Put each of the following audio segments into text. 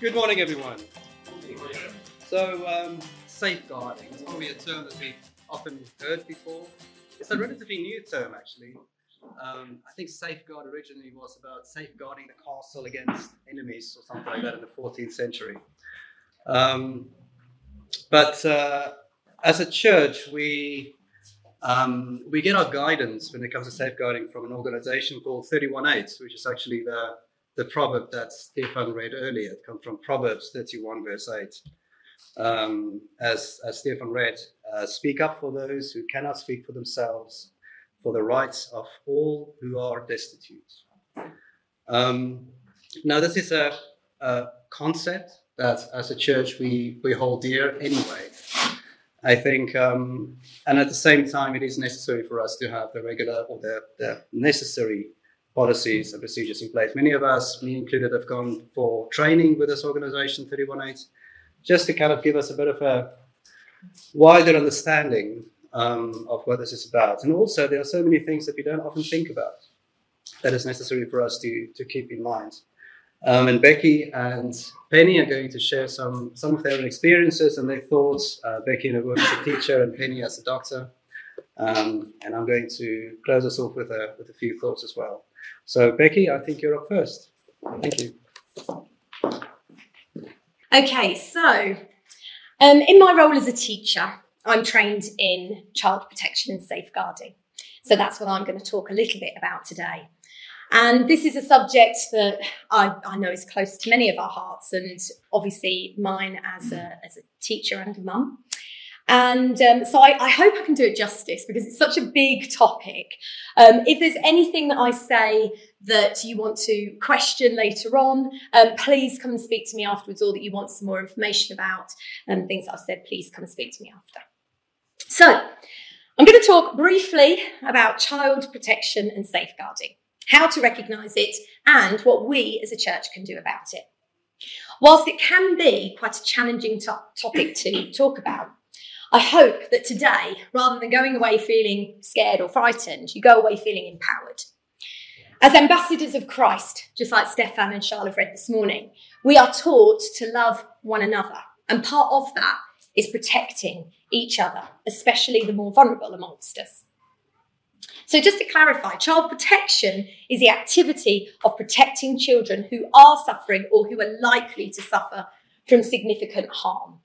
Good morning, everyone. So, um, safeguarding is probably a term that we've often heard before. It's a relatively new term, actually. Um, I think safeguard originally was about safeguarding the castle against enemies or something like that in the 14th century. Um, but uh, as a church, we um, we get our guidance when it comes to safeguarding from an organization called 318, which is actually the, the proverb that Stefan read earlier. It comes from Proverbs 31, verse 8. Um, as, as Stefan read, uh, speak up for those who cannot speak for themselves, for the rights of all who are destitute. Um, now, this is a, a concept that as a church we, we hold dear anyway. I think, um, and at the same time, it is necessary for us to have the regular or the, the necessary policies and procedures in place. Many of us, me included, have gone for training with this organization, 318, just to kind of give us a bit of a wider understanding um, of what this is about. And also, there are so many things that we don't often think about that is necessary for us to, to keep in mind. Um, and Becky and Penny are going to share some, some of their experiences and their thoughts. Uh, Becky in her work as a teacher and Penny as a doctor. Um, and I'm going to close us off with a, with a few thoughts as well. So, Becky, I think you're up first. Thank you. Okay, so um, in my role as a teacher, I'm trained in child protection and safeguarding. So that's what I'm going to talk a little bit about today. And this is a subject that I, I, know is close to many of our hearts, and obviously mine as a, as a teacher and a mum. And um, so I, I, hope I can do it justice because it's such a big topic. Um, if there's anything that I say that you want to question later on, um, please come and speak to me afterwards, or that you want some more information about um, things I've said, please come and speak to me after. So I'm going to talk briefly about child protection and safeguarding how to recognise it, and what we as a church can do about it. Whilst it can be quite a challenging to- topic to talk about, I hope that today, rather than going away feeling scared or frightened, you go away feeling empowered. As ambassadors of Christ, just like Stefan and Charlotte read this morning, we are taught to love one another. And part of that is protecting each other, especially the more vulnerable amongst us. So, just to clarify, child protection is the activity of protecting children who are suffering or who are likely to suffer from significant harm.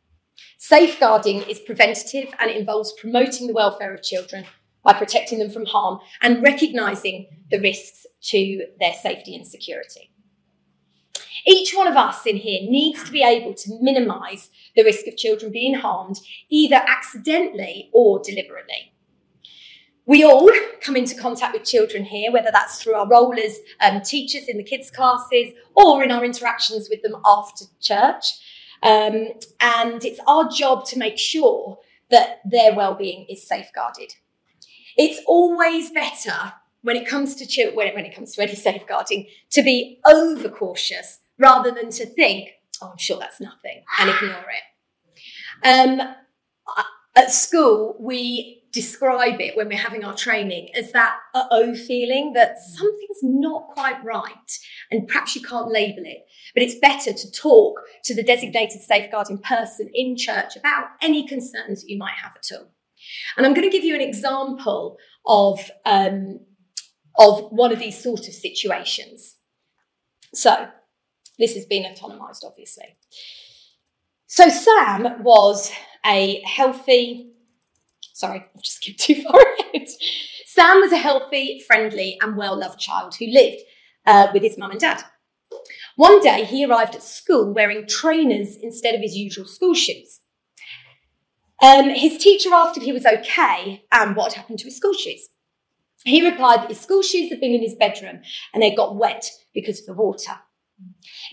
Safeguarding is preventative and it involves promoting the welfare of children by protecting them from harm and recognising the risks to their safety and security. Each one of us in here needs to be able to minimise the risk of children being harmed, either accidentally or deliberately. We all come into contact with children here, whether that's through our role as um, teachers in the kids' classes or in our interactions with them after church. Um, and it's our job to make sure that their well-being is safeguarded. It's always better when it comes to children, when, when it comes to any safeguarding, to be overcautious rather than to think, "Oh, I'm sure that's nothing," and ignore it. Um, at school, we describe it when we're having our training as that uh-oh feeling that something's not quite right and perhaps you can't label it. But it's better to talk to the designated safeguarding person in church about any concerns that you might have at all. And i'm going to give you an example of um, of one of these sort of situations. So this has been autonomized obviously. So sam was a healthy Sorry, I've just skipped too far ahead. Sam was a healthy, friendly, and well loved child who lived uh, with his mum and dad. One day he arrived at school wearing trainers instead of his usual school shoes. Um, his teacher asked if he was okay and what had happened to his school shoes. He replied that his school shoes had been in his bedroom and they got wet because of the water.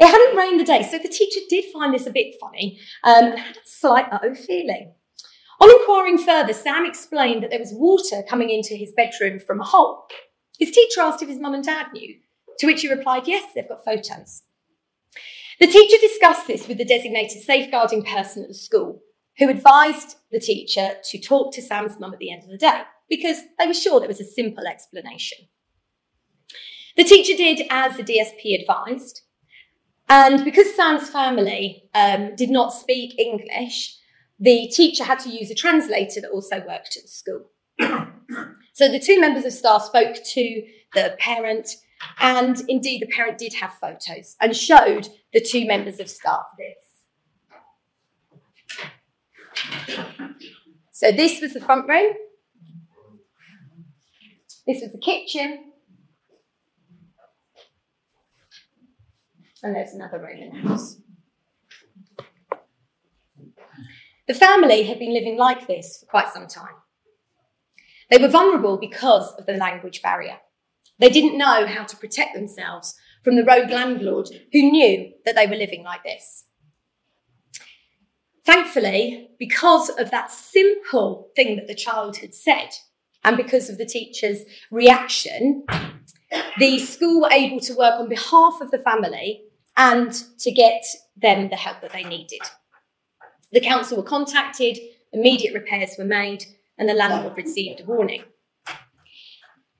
It hadn't rained the day, so the teacher did find this a bit funny um, and had a slight uh-oh feeling. On inquiring further, Sam explained that there was water coming into his bedroom from a hole. His teacher asked if his mum and dad knew, to which he replied, Yes, they've got photos. The teacher discussed this with the designated safeguarding person at the school, who advised the teacher to talk to Sam's mum at the end of the day because they were sure there was a simple explanation. The teacher did as the DSP advised, And because Sam's family um, did not speak English, the teacher had to use a translator that also worked at the school. so the two members of staff spoke to the parent, and indeed the parent did have photos and showed the two members of staff this. So this was the front room. This was the kitchen. And there's another room in the house. The family had been living like this for quite some time. They were vulnerable because of the language barrier. They didn't know how to protect themselves from the rogue landlord who knew that they were living like this. Thankfully, because of that simple thing that the child had said, and because of the teacher's reaction, the school were able to work on behalf of the family and to get them the help that they needed. The council were contacted, immediate repairs were made, and the landlord received a warning.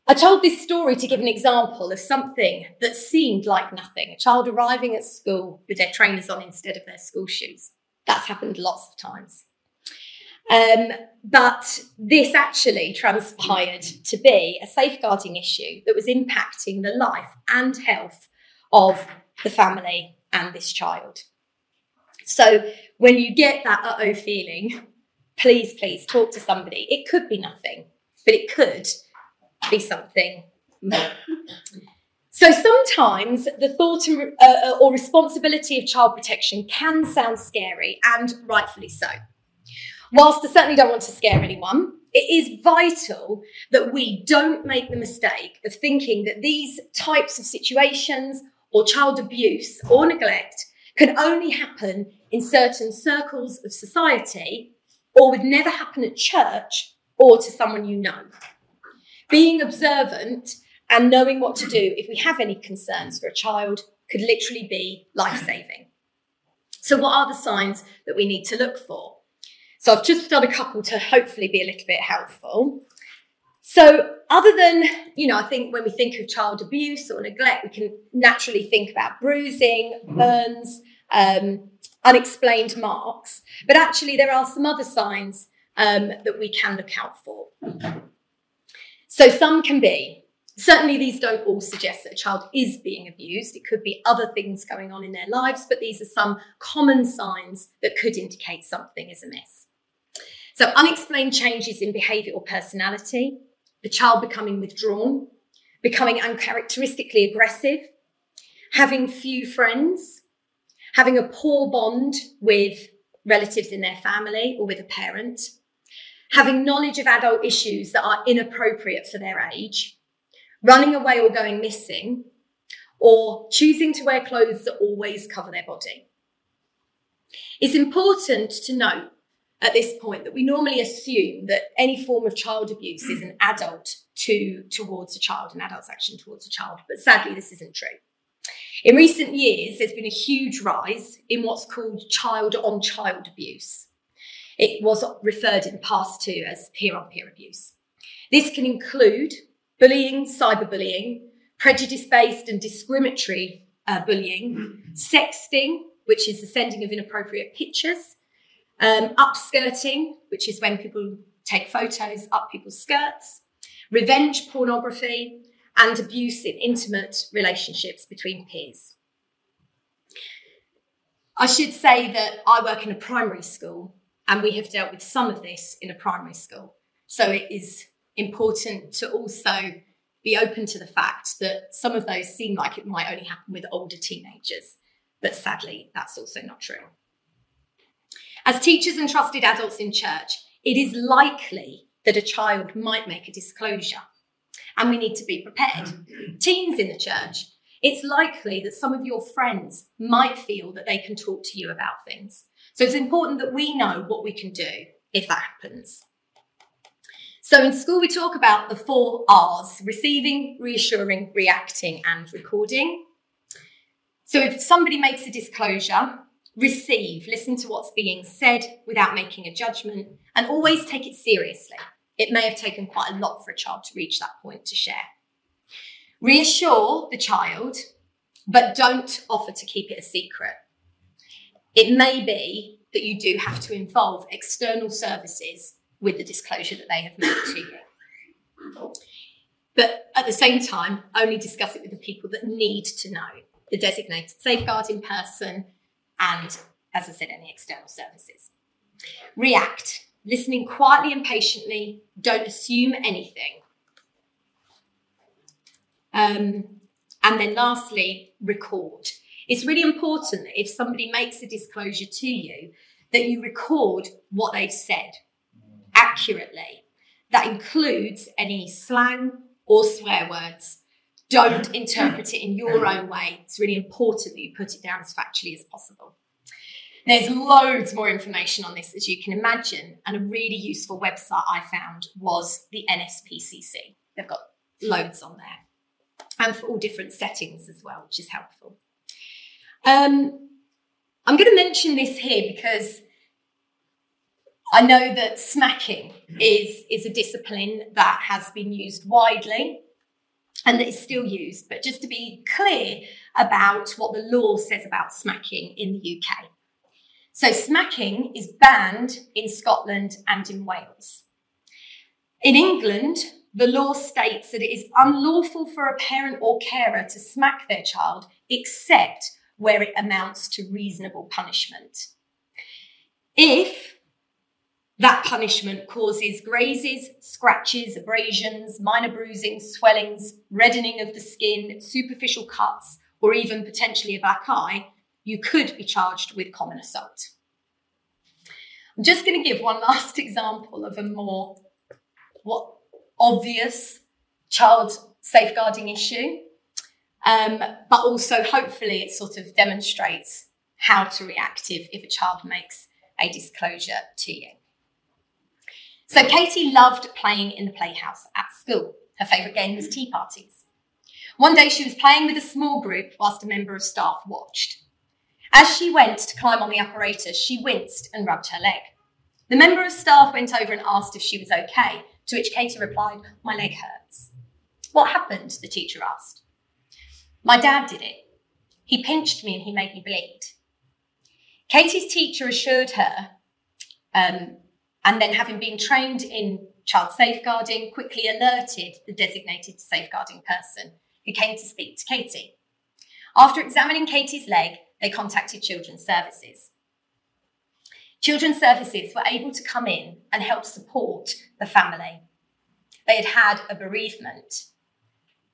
I told this story to give an example of something that seemed like nothing a child arriving at school with their trainers on instead of their school shoes. That's happened lots of times. Um, but this actually transpired to be a safeguarding issue that was impacting the life and health of the family and this child. So when you get that uh oh feeling, please, please talk to somebody. It could be nothing, but it could be something. So sometimes the thought uh, or responsibility of child protection can sound scary, and rightfully so. Whilst I certainly don't want to scare anyone, it is vital that we don't make the mistake of thinking that these types of situations or child abuse or neglect can only happen in certain circles of society or would never happen at church or to someone you know. Being observant and knowing what to do if we have any concerns for a child could literally be life saving. So, what are the signs that we need to look for? So, I've just done a couple to hopefully be a little bit helpful. So, other than, you know, I think when we think of child abuse or neglect, we can naturally think about bruising, burns, um, unexplained marks. But actually, there are some other signs um, that we can look out for. So, some can be Certainly, these don't all suggest that a child is being abused. It could be other things going on in their lives, but these are some common signs that could indicate something is amiss. So, unexplained changes in behaviour or personality, the child becoming withdrawn, becoming uncharacteristically aggressive, having few friends, having a poor bond with relatives in their family or with a parent, having knowledge of adult issues that are inappropriate for their age running away or going missing, or choosing to wear clothes that always cover their body. It's important to note at this point that we normally assume that any form of child abuse is an adult to towards a child, an adult's action towards a child, but sadly this isn't true. In recent years, there's been a huge rise in what's called child on child abuse. It was referred in the past to as peer on peer abuse. This can include bullying, cyberbullying, prejudice based and discriminatory uh, bullying, sexting, which is the sending of inappropriate pictures, um, upskirting, which is when people take photos up people's skirts, revenge pornography, and abuse in intimate relationships between peers. I should say that I work in a primary school and we have dealt with some of this in a primary school. So it is important to also be open to the fact that some of those seem like it might only happen with older teenagers. But sadly, that's also not true. As teachers and trusted adults in church, it is likely that a child might make a disclosure, and we need to be prepared. Mm. Teens in the church, it's likely that some of your friends might feel that they can talk to you about things. So it's important that we know what we can do if that happens. So in school, we talk about the four R's receiving, reassuring, reacting, and recording. So if somebody makes a disclosure, receive, listen to what's being said without making a judgment, and always take it seriously. It may have taken quite a lot for a child to reach that point to share. Reassure the child but don't offer to keep it a secret. It may be that you do have to involve external services with the disclosure that they have made to you. But at the same time, only discuss it with the people that need to know the designated safeguarding person and, as I said, any external services. React, listening quietly and patiently, don't assume anything. Um, and then lastly, record. It's really important that if somebody makes a disclosure to you, that you record what they've said accurately. That includes any slang or swear words. Don't interpret it in your own way. It's really important that you put it down as factually as possible. There's loads more information on this, as you can imagine, and a really useful website I found was the NSPCC. They've got loads on there, and for all different settings as well, which is helpful. Um, I'm going to mention this here because I know that smacking is, is a discipline that has been used widely and that is still used, but just to be clear about what the law says about smacking in the UK. So, smacking is banned in Scotland and in Wales. In England, the law states that it is unlawful for a parent or carer to smack their child except where it amounts to reasonable punishment. If that punishment causes grazes, scratches, abrasions, minor bruising, swellings, reddening of the skin, superficial cuts, or even potentially a black eye, you could be charged with common assault. I'm just going to give one last example of a more what obvious child safeguarding issue, um, but also hopefully it sort of demonstrates how to react if, if a child makes a disclosure to you. So Katie loved playing in the playhouse at school. Her favourite game was tea parties. One day she was playing with a small group whilst a member of staff watched. As she went to climb on the apparatus, she winced and rubbed her leg. The member of staff went over and asked if she was okay, to which Katie replied, My leg hurts. What happened? the teacher asked. My dad did it. He pinched me and he made me bleed. Katie's teacher assured her um, and then having been trained in child safeguarding, quickly alerted the designated safeguarding person who came to speak to Katie. After examining Katie's leg, they contacted Children's Services. Children's Services were able to come in and help support the family. They had had a bereavement,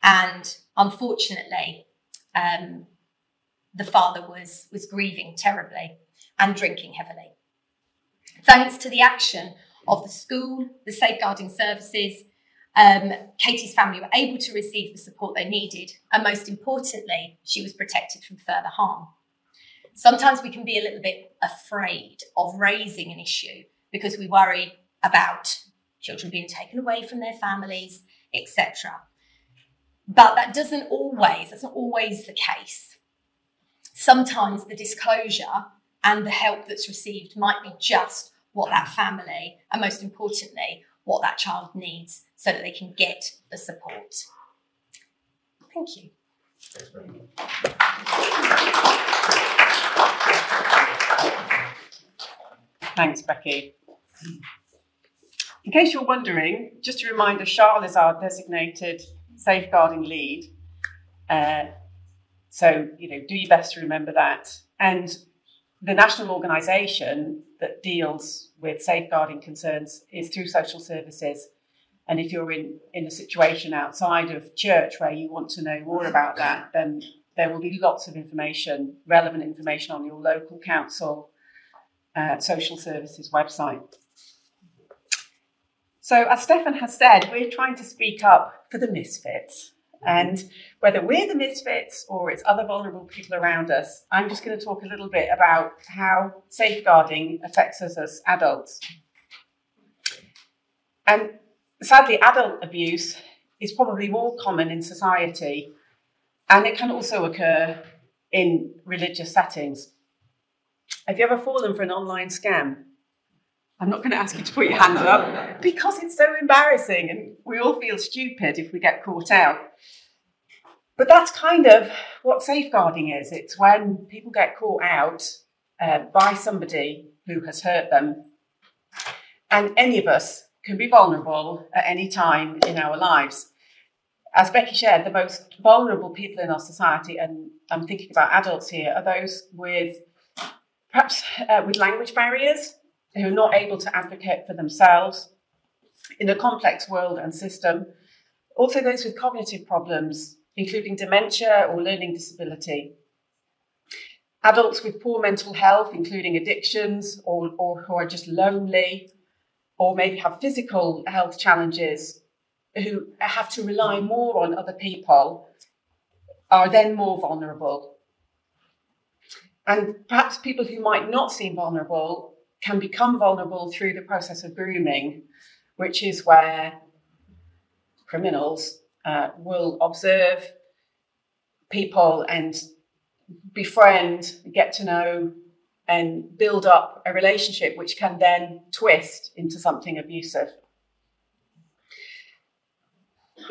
and unfortunately, um, the father was, was grieving terribly and drinking heavily. Thanks to the action of the school, the safeguarding services, um, Katie's family were able to receive the support they needed, and most importantly, she was protected from further harm. Sometimes we can be a little bit afraid of raising an issue because we worry about children being taken away from their families, etc. But that doesn't always, that's not always the case. Sometimes the disclosure and the help that's received might be just what that family, and most importantly, what that child needs so that they can get the support. Thank you. Thanks, Becky. In case you're wondering, just a reminder Charl is our designated safeguarding lead. Uh, so, you know, do your best to remember that. And the national organisation that deals with safeguarding concerns is through social services. And if you're in, in a situation outside of church where you want to know more about that, then there will be lots of information, relevant information on your local council uh, social services website. So, as Stefan has said, we're trying to speak up for the misfits. Mm-hmm. And whether we're the misfits or it's other vulnerable people around us, I'm just going to talk a little bit about how safeguarding affects us as adults. And sadly, adult abuse is probably more common in society, and it can also occur in religious settings. Have you ever fallen for an online scam? I'm not going to ask you to put your hands up because it's so embarrassing and we all feel stupid if we get caught out. But that's kind of what safeguarding is. It's when people get caught out uh, by somebody who has hurt them, and any of us can be vulnerable at any time in our lives. As Becky shared, the most vulnerable people in our society, and I'm thinking about adults here, are those with perhaps uh, with language barriers, who are not able to advocate for themselves in a complex world and system. Also, those with cognitive problems, including dementia or learning disability. Adults with poor mental health, including addictions, or, or who are just lonely, or maybe have physical health challenges, who have to rely more on other people, are then more vulnerable. And perhaps people who might not seem vulnerable can become vulnerable through the process of grooming, which is where criminals uh, will observe people and befriend, get to know, and build up a relationship which can then twist into something abusive.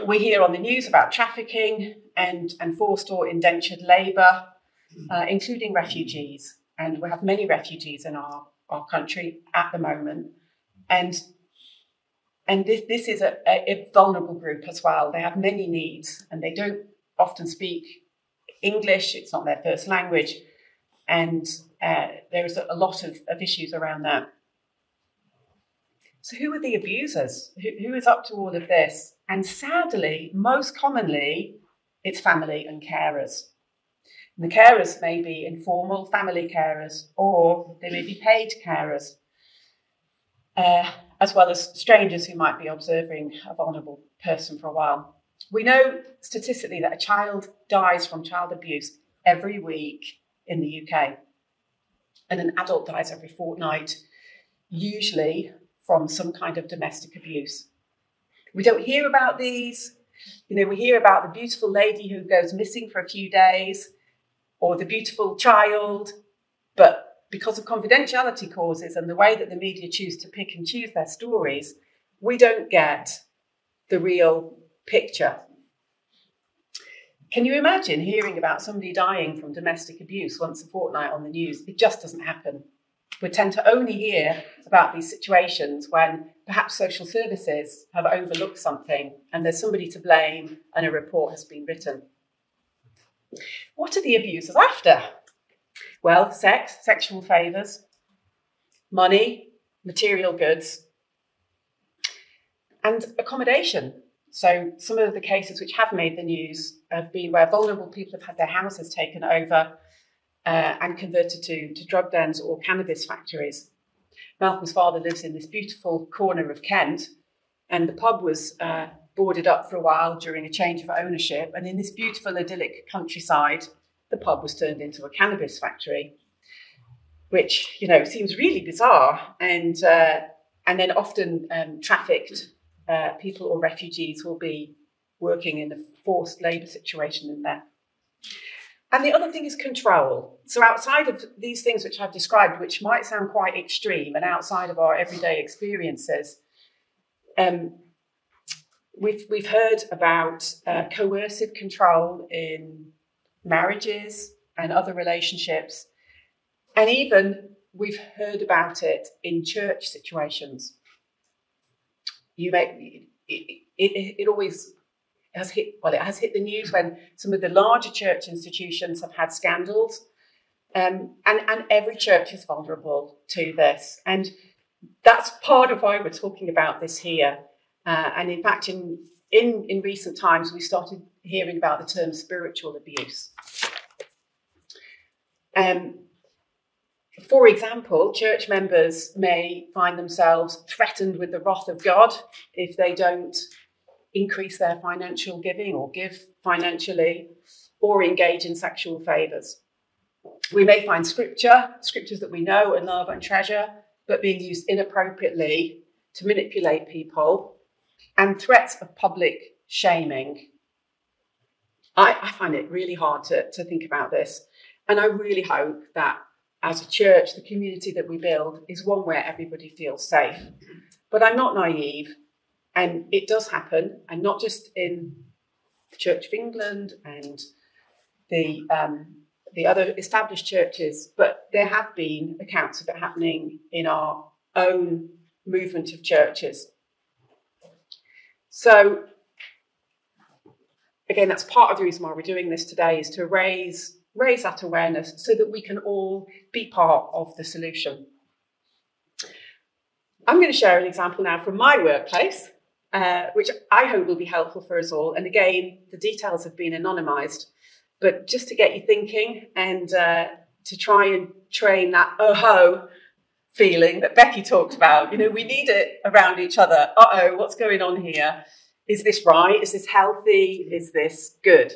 We hear on the news about trafficking and, and forced or indentured labour, uh, including refugees. And we have many refugees in our, our country at the moment. And and this, this is a, a, vulnerable group as well. They have many needs and they don't often speak English, it's not their first language. And uh, there's a lot of, of, issues around that. So, who are the abusers? Who, who is up to all of this? And sadly, most commonly, it's family and carers. The carers may be informal family carers or they may be paid carers. Uh, as well as strangers who might be observing a vulnerable person for a while. We know statistically that a child dies from child abuse every week in the UK, and an adult dies every fortnight, usually from some kind of domestic abuse. We don't hear about these. You know, we hear about the beautiful lady who goes missing for a few days, or the beautiful child, but because of confidentiality causes and the way that the media choose to pick and choose their stories, we don't get the real picture. Can you imagine hearing about somebody dying from domestic abuse once a fortnight on the news? It just doesn't happen. We tend to only hear about these situations when perhaps social services have overlooked something and there's somebody to blame and a report has been written. What are the abusers after? Well, sex, sexual favours, money, material goods, and accommodation. So, some of the cases which have made the news have been where vulnerable people have had their houses taken over uh, and converted to, to drug dens or cannabis factories. Malcolm's father lives in this beautiful corner of Kent, and the pub was uh, boarded up for a while during a change of ownership. And in this beautiful, idyllic countryside, the pub was turned into a cannabis factory, which you know seems really bizarre, and uh, and then often um, trafficked uh, people or refugees will be working in a forced labour situation in there. And the other thing is control. So, outside of these things which I've described, which might sound quite extreme and outside of our everyday experiences, um, we've, we've heard about uh, coercive control in marriages and other relationships. And even we've heard about it in church situations. You may, it, it, it always has hit, well, it has hit the news when some of the larger church institutions have had scandals. Um, and, and every church is vulnerable to this. And that's part of why we're talking about this here. Uh, and in fact, in, in, in recent times, we started hearing about the term spiritual abuse. Um, for example, church members may find themselves threatened with the wrath of God if they don't increase their financial giving or give financially or engage in sexual favours. We may find scripture, scriptures that we know and love and treasure, but being used inappropriately to manipulate people, and threats of public shaming I, I find it really hard to, to think about this. And I really hope that as a church, the community that we build is one where everybody feels safe. But I'm not naive, and it does happen, and not just in the Church of England and the um, the other established churches, but there have been accounts of it happening in our own movement of churches. So, again, that's part of the reason why we're doing this today is to raise raise that awareness so that we can all be part of the solution. I'm going to share an example now from my workplace, uh, which I hope will be helpful for us all. And again, the details have been anonymised but just to get you thinking and uh, to try and train that oh ho feeling that Becky talked about. You know, we need it around each other. Uh oh, what's going on here? Is this right? Is this healthy? Is this good?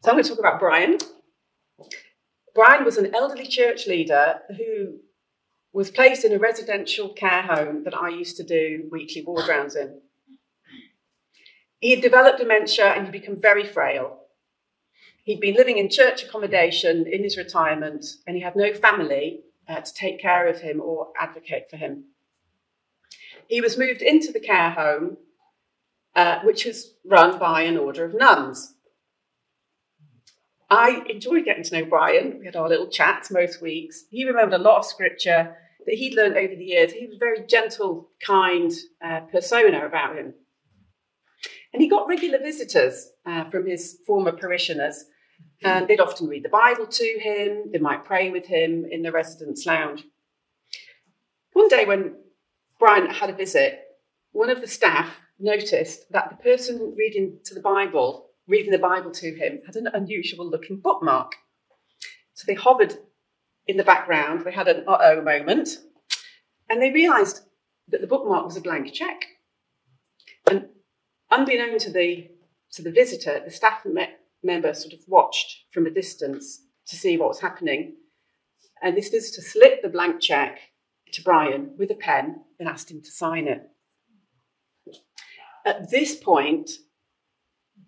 So I'm going to talk about Brian. Brian was an elderly church leader who was placed in a residential care home that I used to do weekly ward rounds in. He had developed dementia and he'd become very frail. He'd been living in church accommodation in his retirement, and he had no family uh, to take care of him or advocate for him. He was moved into the care home, uh, which was run by an order of nuns. I enjoyed getting to know Brian. We had our little chats most weeks. He remembered a lot of scripture that he'd learned over the years. He was a very gentle, kind uh, persona about him. And he got regular visitors uh, from his former parishioners and they'd often read the Bible to him, they might pray with him in the residence lounge. One day, when Brian had a visit, one of the staff noticed that the person reading to the Bible, reading the Bible to him, had an unusual looking bookmark. So they hovered in the background, they had an uh oh moment, and they realised that the bookmark was a blank cheque. And unbeknown to the to the visitor, the staff met, member sort of watched from a distance to see what was happening. And this visitor slipped the blank check to Brian with a pen and asked him to sign it. At this point,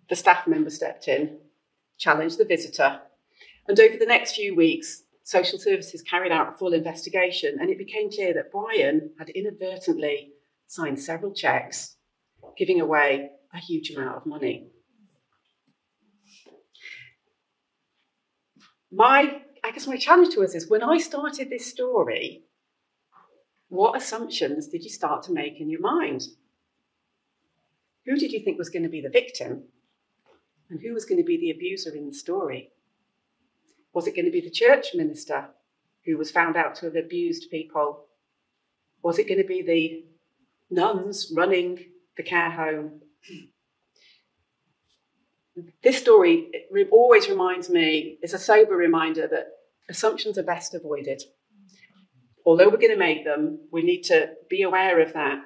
the staff member stepped in, challenged the visitor, and over the next few weeks, social services carried out a full investigation, and it became clear that Brian had inadvertently signed several checks, giving away a huge amount of money. My I guess my challenge to us is when I started this story, what assumptions did you start to make in your mind? Who did you think was going to be the victim? And who was going to be the abuser in the story? Was it going to be the church minister who was found out to have abused people? Was it going to be the nuns running the care home? This story always reminds me, it's a sober reminder that assumptions are best avoided. Although we're going to make them, we need to be aware of that.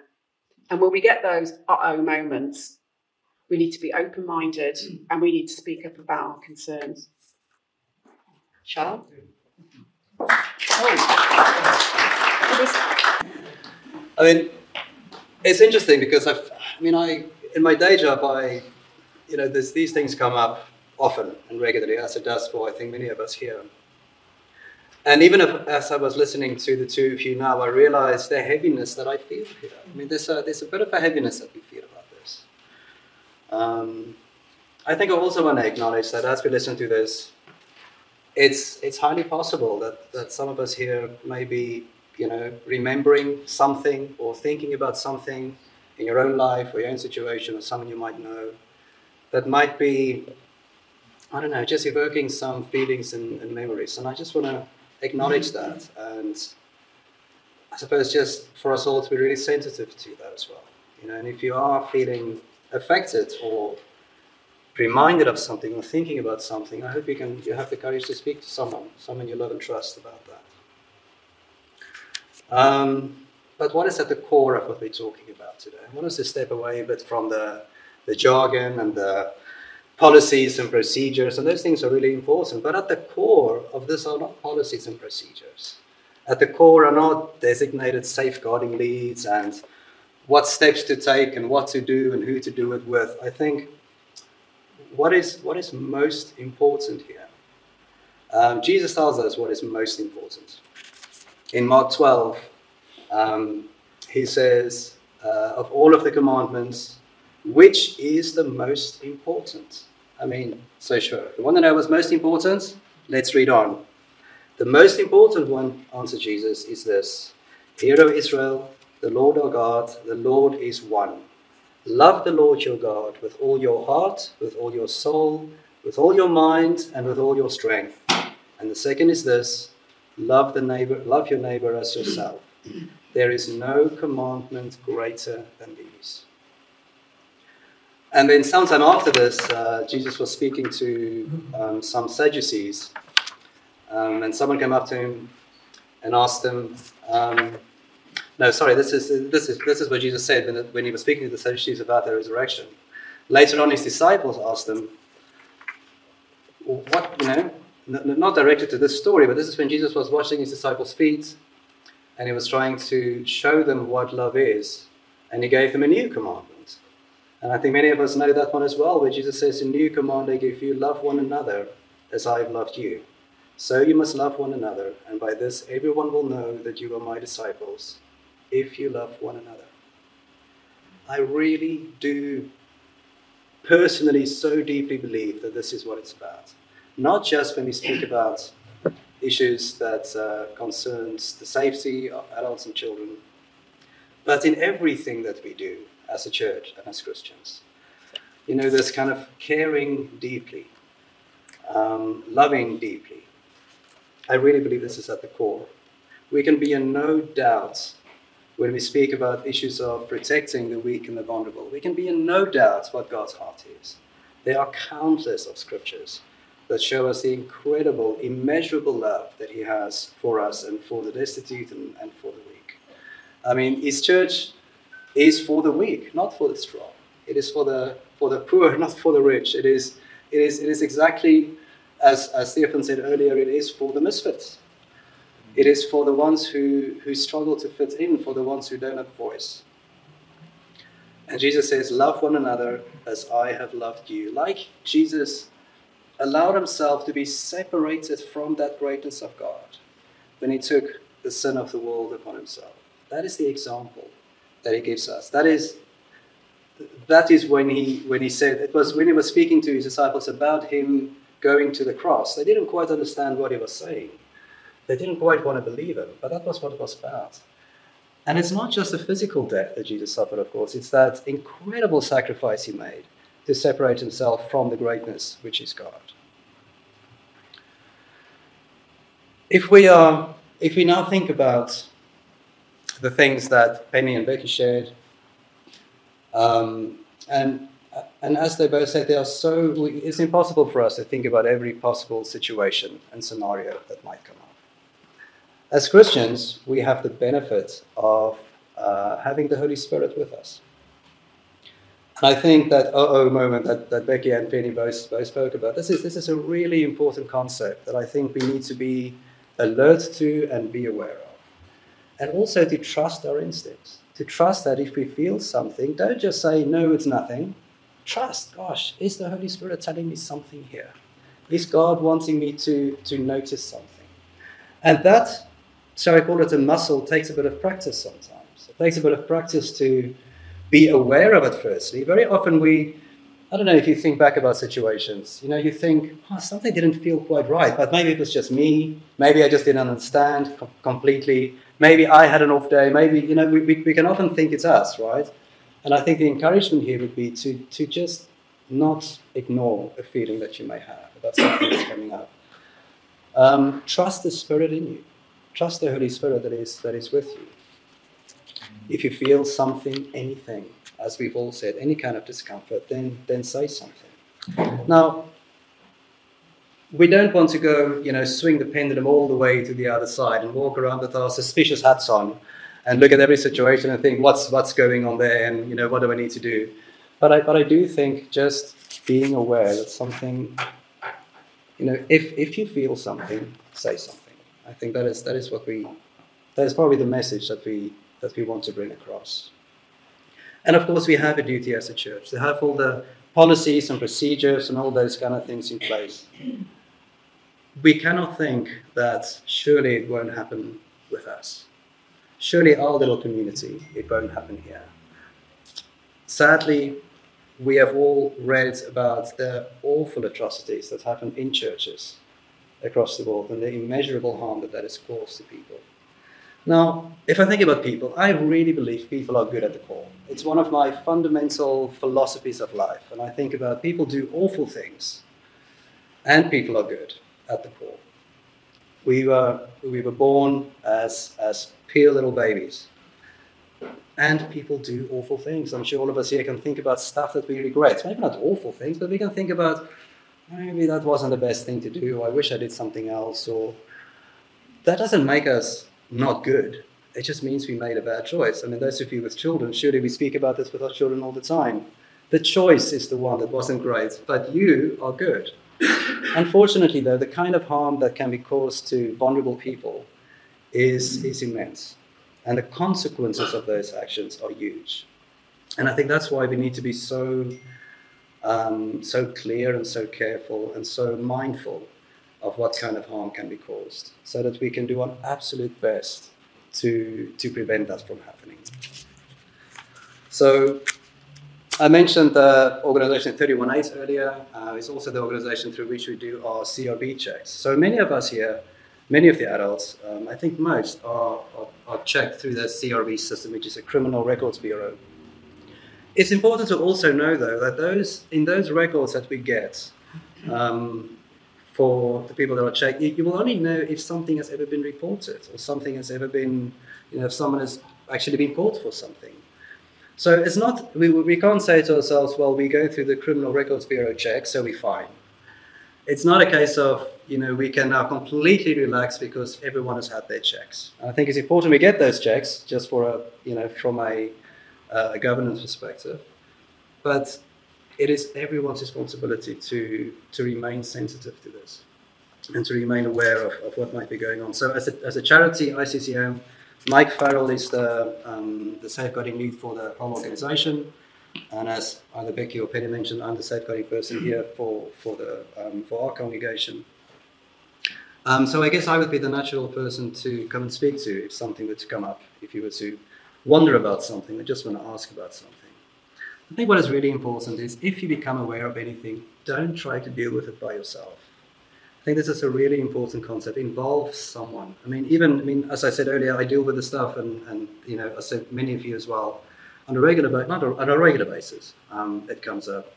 And when we get those uh oh moments, we need to be open minded and we need to speak up about our concerns. Charl? I mean, it's interesting because I've, I mean, I in my day job, I you know, there's, these things come up often and regularly, as it does for, I think, many of us here. And even if, as I was listening to the two of you now, I realized the heaviness that I feel here. I mean, there's a, there's a bit of a heaviness that we feel about this. Um, I think I also want to acknowledge that as we listen to this, it's, it's highly possible that, that some of us here may be, you know, remembering something or thinking about something in your own life or your own situation or someone you might know that might be, I don't know, just evoking some feelings and, and memories. And I just want to acknowledge that. And I suppose just for us all to be really sensitive to that as well. You know, and if you are feeling affected or reminded of something or thinking about something, I hope you can you have the courage to speak to someone, someone you love and trust about that. Um, but what is at the core of what we're talking about today? I want us to step away a bit from the the jargon and the policies and procedures, and those things are really important. But at the core of this are not policies and procedures. At the core are not designated safeguarding leads and what steps to take and what to do and who to do it with. I think what is what is most important here. Um, Jesus tells us what is most important. In Mark 12, um, he says, uh, of all of the commandments, which is the most important? I mean, so sure. You want to know what's most important? Let's read on. The most important one, answered Jesus, is this Hear, O Israel, the Lord our God, the Lord is one. Love the Lord your God with all your heart, with all your soul, with all your mind, and with all your strength. And the second is this love the neighbor, love your neighbor as yourself. There is no commandment greater than these. And then, sometime after this, uh, Jesus was speaking to um, some Sadducees, um, and someone came up to him and asked him, um, "No, sorry, this is this is this is what Jesus said when, when he was speaking to the Sadducees about the resurrection." Later on, his disciples asked him, "What you know?" Not directed to this story, but this is when Jesus was washing his disciples' feet, and he was trying to show them what love is, and he gave them a new commandment. And I think many of us know that one as well, where Jesus says, A new command I give you, love one another as I have loved you. So you must love one another, and by this everyone will know that you are my disciples, if you love one another. I really do personally so deeply believe that this is what it's about. Not just when we speak about issues that uh, concerns the safety of adults and children, but in everything that we do as a church and as Christians. You know, this kind of caring deeply, um, loving deeply. I really believe this is at the core. We can be in no doubt when we speak about issues of protecting the weak and the vulnerable. We can be in no doubt what God's heart is. There are countless of scriptures that show us the incredible, immeasurable love that He has for us and for the destitute and, and for the weak. I mean, His church is for the weak, not for the strong. It is for the for the poor, not for the rich. It is it is it is exactly as as Stefan said earlier. It is for the misfits. It is for the ones who who struggle to fit in, for the ones who don't have voice. And Jesus says, "Love one another as I have loved you." Like Jesus allowed himself to be separated from that greatness of God when he took the sin of the world upon himself. That is the example that he gives us. That is, that is when he when he said it was when he was speaking to his disciples about him going to the cross. They didn't quite understand what he was saying. They didn't quite want to believe him, but that was what it was about. And it's not just the physical death that Jesus suffered, of course, it's that incredible sacrifice he made to separate himself from the greatness which is God. If we are if we now think about the things that Penny and Becky shared. Um, and and as they both said, they are so. It's impossible for us to think about every possible situation and scenario that might come up. As Christians, we have the benefit of uh, having the Holy Spirit with us. And I think that oh, moment that, that Becky and Penny both, both spoke about, this is, this is a really important concept that I think we need to be alert to and be aware of and also to trust our instincts. To trust that if we feel something, don't just say, no, it's nothing. Trust, gosh, is the Holy Spirit telling me something here? Is God wanting me to, to notice something? And that, shall I call it a muscle, takes a bit of practice sometimes. It takes a bit of practice to be aware of it firstly. Very often we, I don't know if you think back about situations, you know, you think, oh, something didn't feel quite right, but maybe it was just me. Maybe I just didn't understand completely maybe I had an off day, maybe, you know, we, we, we, can often think it's us, right? And I think the encouragement here would be to, to just not ignore a feeling that you may have about something that's coming up. Um, trust the Spirit in you. Trust the Holy Spirit that is, that is with you. If you feel something, anything, as we've all said, any kind of discomfort, then, then say something. Now, we don't want to go, you know, swing the pendulum all the way to the other side and walk around with our suspicious hats on and look at every situation and think, what's what's going on there, and you know, what do I need to do? But I but I do think just being aware that something, you know, if if you feel something, say something. I think that is that is what we that is probably the message that we that we want to bring across. And of course, we have a duty as a church to have all the policies and procedures and all those kind of things in place we cannot think that surely it won't happen with us. Surely our little community, it won't happen here. Sadly, we have all read about the awful atrocities that happen in churches across the world and the immeasurable harm that that has caused to people. Now, if I think about people, I really believe people are good at the core. It's one of my fundamental philosophies of life. And I think about people do awful things, and people are good at the core. We were, we were born as, as pure little babies. And people do awful things. I'm sure all of us here can think about stuff that we regret. Maybe not awful things, but we can think about maybe that wasn't the best thing to do, I wish I did something else, or that doesn't make us not good. It just means we made a bad choice. I mean, those of you with children, surely we speak about this with our children all the time. The choice is the one that wasn't great, but you are good. Unfortunately, though, the kind of harm that can be caused to vulnerable people is, is immense. And the consequences of those actions are huge. And I think that's why we need to be so, um, so clear and so careful and so mindful of what kind of harm can be caused so that we can do our absolute best to, to prevent that from happening. So I mentioned the organization thirtyone:eight earlier. Uh, it's also the organization through which we do our CRB checks. So many of us here many of the adults, um, I think most, are, are, are, checked through the CRB system, which is a Criminal Records Bureau. It's important to also know, though, that those in those records that we get um, for the people that are checked, you, you, will only know if something has ever been reported or something has ever been, you know, if someone has actually been caught for something. So it's not, we, we can't say to ourselves, well, we go through the Criminal Records Bureau check, so we're fine. It's not a case of you know, we can now completely relax because everyone has had their checks. I think it's important we get those checks just for a, you know, from a, uh, a governance perspective. But it is everyone's responsibility to, to remain sensitive to this and to remain aware of, of what might be going on. So as a, as a charity, ICCM, Mike Farrell is the, um, the safeguarding lead for the whole organization. And as either Becky or Penny mentioned, I'm the safeguarding person here for, for, the, um, for our congregation. Um, so I guess I would be the natural person to come and speak to if something were to come up, if you were to wonder about something or just want to ask about something. I think what is really important is if you become aware of anything, don't try to deal with it by yourself. I think this is a really important concept. Involve someone. I mean, even I mean, as I said earlier, I deal with the stuff, and, and you know, I said many of you as well, on a regular, not a, on a regular basis. Um, it comes up,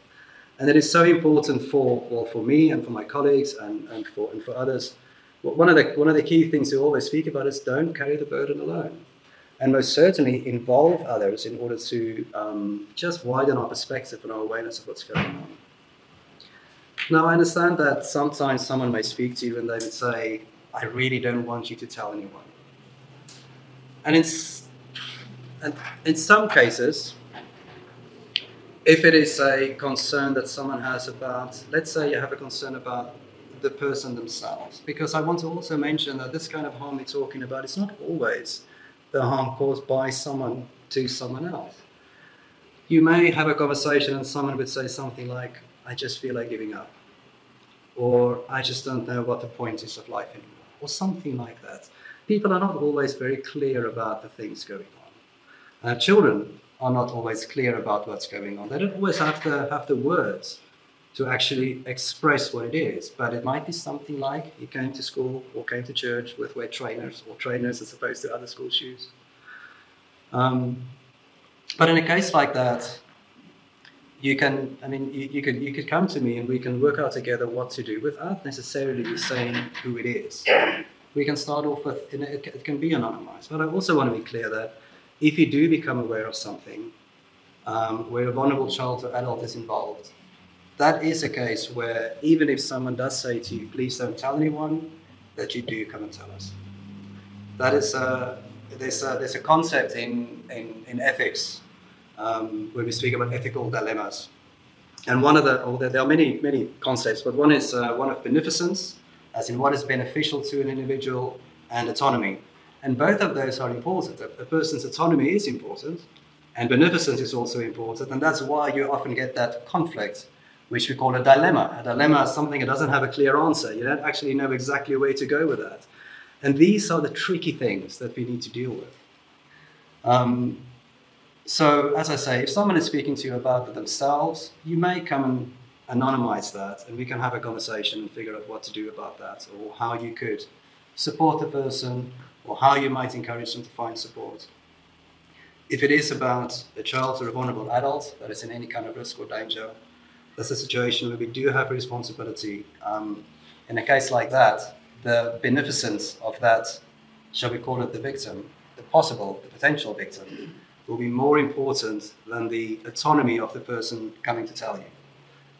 and it is so important for well, for me and for my colleagues and, and for and for others one of the one of the key things we always speak about is don't carry the burden alone, and most certainly involve others in order to um, just widen our perspective and our awareness of what's going on. Now, I understand that sometimes someone may speak to you and they would say, "I really don't want you to tell anyone," and it's and in some cases. If it is a concern that someone has about, let's say you have a concern about the person themselves. Because I want to also mention that this kind of harm we're talking about is not always the harm caused by someone to someone else. You may have a conversation and someone would say something like, I just feel like giving up. Or I just don't know what the point is of life anymore. Or something like that. People are not always very clear about the things going on. Uh, children are not always clear about what's going on. They don't always have the, have the words to actually express what it is. But it might be something like you came to school or came to church with wet trainers or trainers as opposed to other school shoes. Um, but in a case like that, you can, I mean, you, you, could you could come to me and we can work out together what to do without necessarily saying who it is. We can start off with, it, it can be anonymized. But I also want to be clear that if you do become aware of something um, where a vulnerable child or adult is involved, that is a case where even if someone does say to you, please don't tell anyone, that you do come and tell us. That is a, there's a, there's a concept in, in, in ethics um, we speak about ethical dilemmas. And one of the, there are many, many concepts, but one is uh, one of beneficence, as in what is beneficial to an individual, and autonomy. And both of those are important. A, a person's autonomy is important, and beneficence is also important, and that's why you often get that conflict which we call a dilemma. A dilemma is something that doesn't have a clear answer. You don't actually know exactly where to go with that. And these are the tricky things that we need to deal with. Um, so, as I say, if someone is speaking to you about themselves, you may come and anonymize that, and we can have a conversation and figure out what to do about that, or how you could support the person, or how you might encourage them to find support. If it is about a child or a vulnerable adult that is in any kind of risk or danger, that's a situation where we do have a responsibility. Um, in a case like that, the beneficence of that, shall we call it the victim, the possible, the potential victim, will be more important than the autonomy of the person coming to tell you,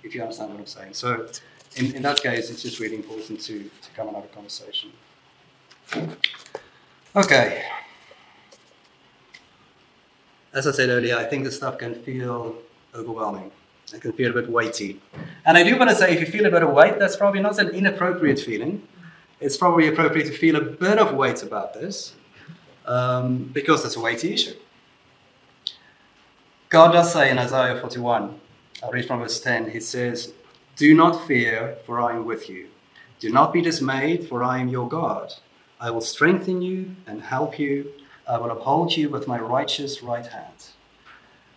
if you understand what I'm saying. So, in, in that case, it's just really important to, to come and have a conversation. Okay. As I said earlier, I think this stuff can feel overwhelming. It can feel a bit weighty. And I do want to say, if you feel a bit of weight, that's probably not an inappropriate feeling. It's probably appropriate to feel a bit of weight about this um, because it's a weighty issue. God does say in Isaiah 41, I'll read from verse 10, He says, Do not fear, for I am with you. Do not be dismayed, for I am your God. I will strengthen you and help you. I will uphold you with my righteous right hand.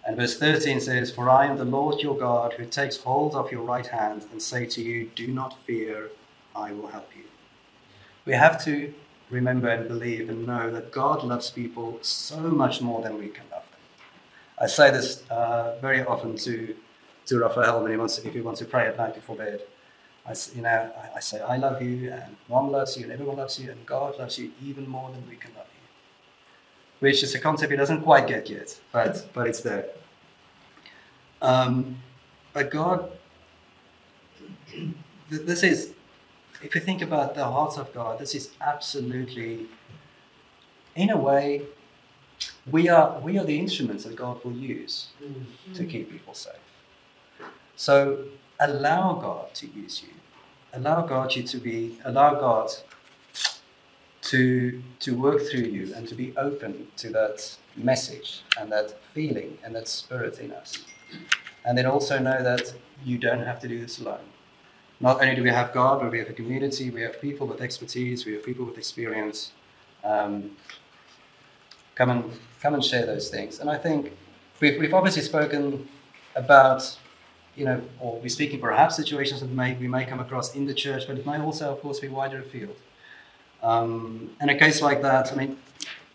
And verse 13 says, For I am the Lord your God, who takes hold of your right hand and say to you, Do not fear, I will help you. We have to remember and believe and know that God loves people so much more than we can love them. I say this uh, very often to, to Raphael when he wants, if he wants to pray at night before bed. I, you know, I, I say, I love you, and mom loves you, and everyone loves you, and God loves you even more than we can love you. Which is a concept he doesn't quite get yet, but, but it's there. Um, but God, this is, if you think about the heart of God, this is absolutely, in a way, we are, we are the instruments that God will use to mm. keep people safe. So allow God to use you. Allow God you to be, allow God to, to work through you and to be open to that message and that feeling and that spirit in us. And then also know that you don't have to do this alone. Not only do we have God, but we have a community, we have people with expertise, we have people with experience. Um, come and come and share those things. And I think we've, we've obviously spoken about, you know, or we're speaking perhaps situations that may, we may come across in the church, but it may also, of course, be wider afield. Um, in a case like that, I mean,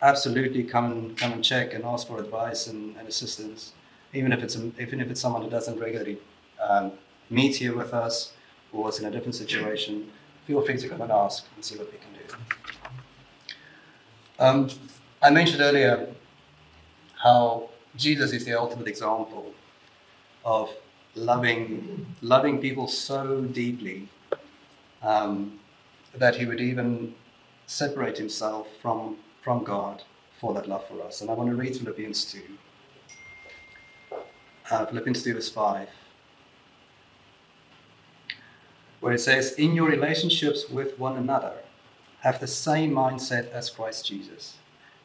absolutely come and come and check and ask for advice and, and assistance, even if it's a, even if it's someone who doesn't regularly um, meet here with us or is in a different situation. Feel free to come and ask and see what we can do. Um, I mentioned earlier how Jesus is the ultimate example of loving, loving people so deeply um, that he would even separate himself from, from God for that love for us. And I want to read Philippians 2. Uh, Philippians 2, verse 5, where it says, In your relationships with one another, have the same mindset as Christ Jesus,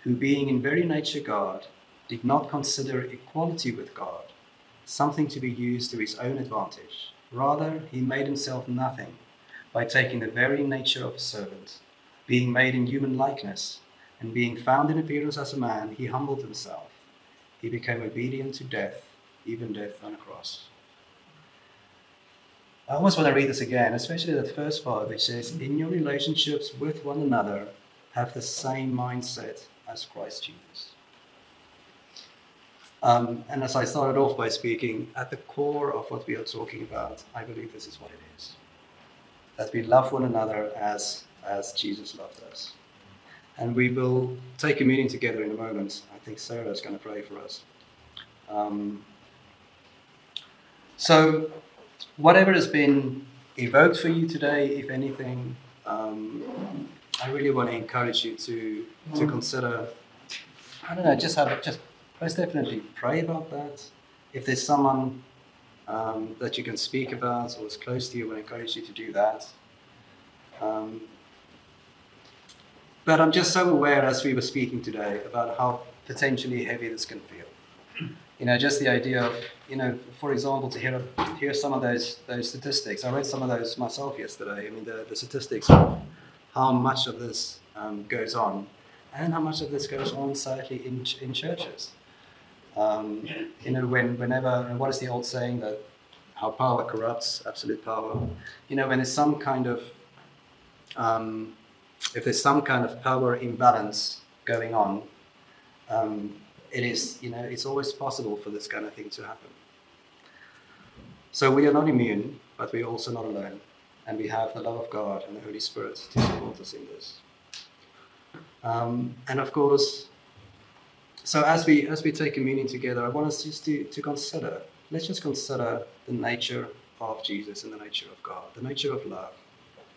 who, being in very nature God, did not consider equality with God something to be used to his own advantage. Rather, he made himself nothing by taking the very nature of a servant. Being made in human likeness, and being found in appearance as a man, he humbled himself. He became obedient to death, even death on a cross. I almost want to read this again, especially that first part which says, In your relationships with one another, have the same mindset as Christ Jesus. Um, and as I started off by speaking, at the core of what we are talking about, I believe this is what it is that we love one another as, as Jesus loved us. And we will take communion together in a moment. I think Sarah is going to pray for us. Um, so, whatever has been evoked for you today, if anything, um, I really want to encourage you to, to consider, I don't know, just have just most definitely pray about that. If there's someone um, that you can speak about or is close to you, I would encourage you to do that. Um, but I'm just so aware, as we were speaking today, about how potentially heavy this can feel. You know, just the idea of, you know, for example, to hear hear some of those those statistics. I read some of those myself yesterday. I mean, the, the statistics of how much of this um, goes on, and how much of this goes on, sadly, in in churches. Um, you know, when, whenever, what is the old saying that how power corrupts, absolute power. You know, when there's some kind of, um, if there's some kind of power imbalance going on, um, it is, you know, it's always possible for this kind of thing to happen. So we are not immune, but we're also not alone. And we have the love of God and the Holy Spirit to support us in this. Um, and of course, so as we as we take communion together, I want us just to, to consider, let's just consider the nature of Jesus and the nature of God, the nature of love,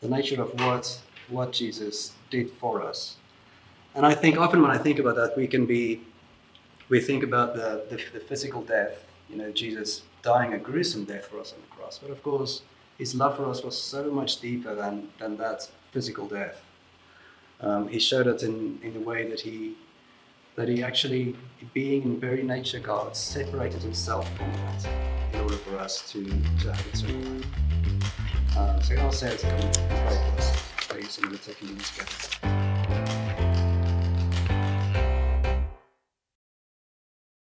the nature of what what Jesus did for us. And I think often when I think about that, we can be we think about the, the, the physical death, you know, Jesus dying a gruesome death for us on the cross. But of course, his love for us was so much deeper than, than that physical death. Um, he showed it in, in the way that he that he actually, being in very nature God, separated himself from that in order for us to, to have eternal life. Uh, so I'll say and pray. Please, and we're taking these together.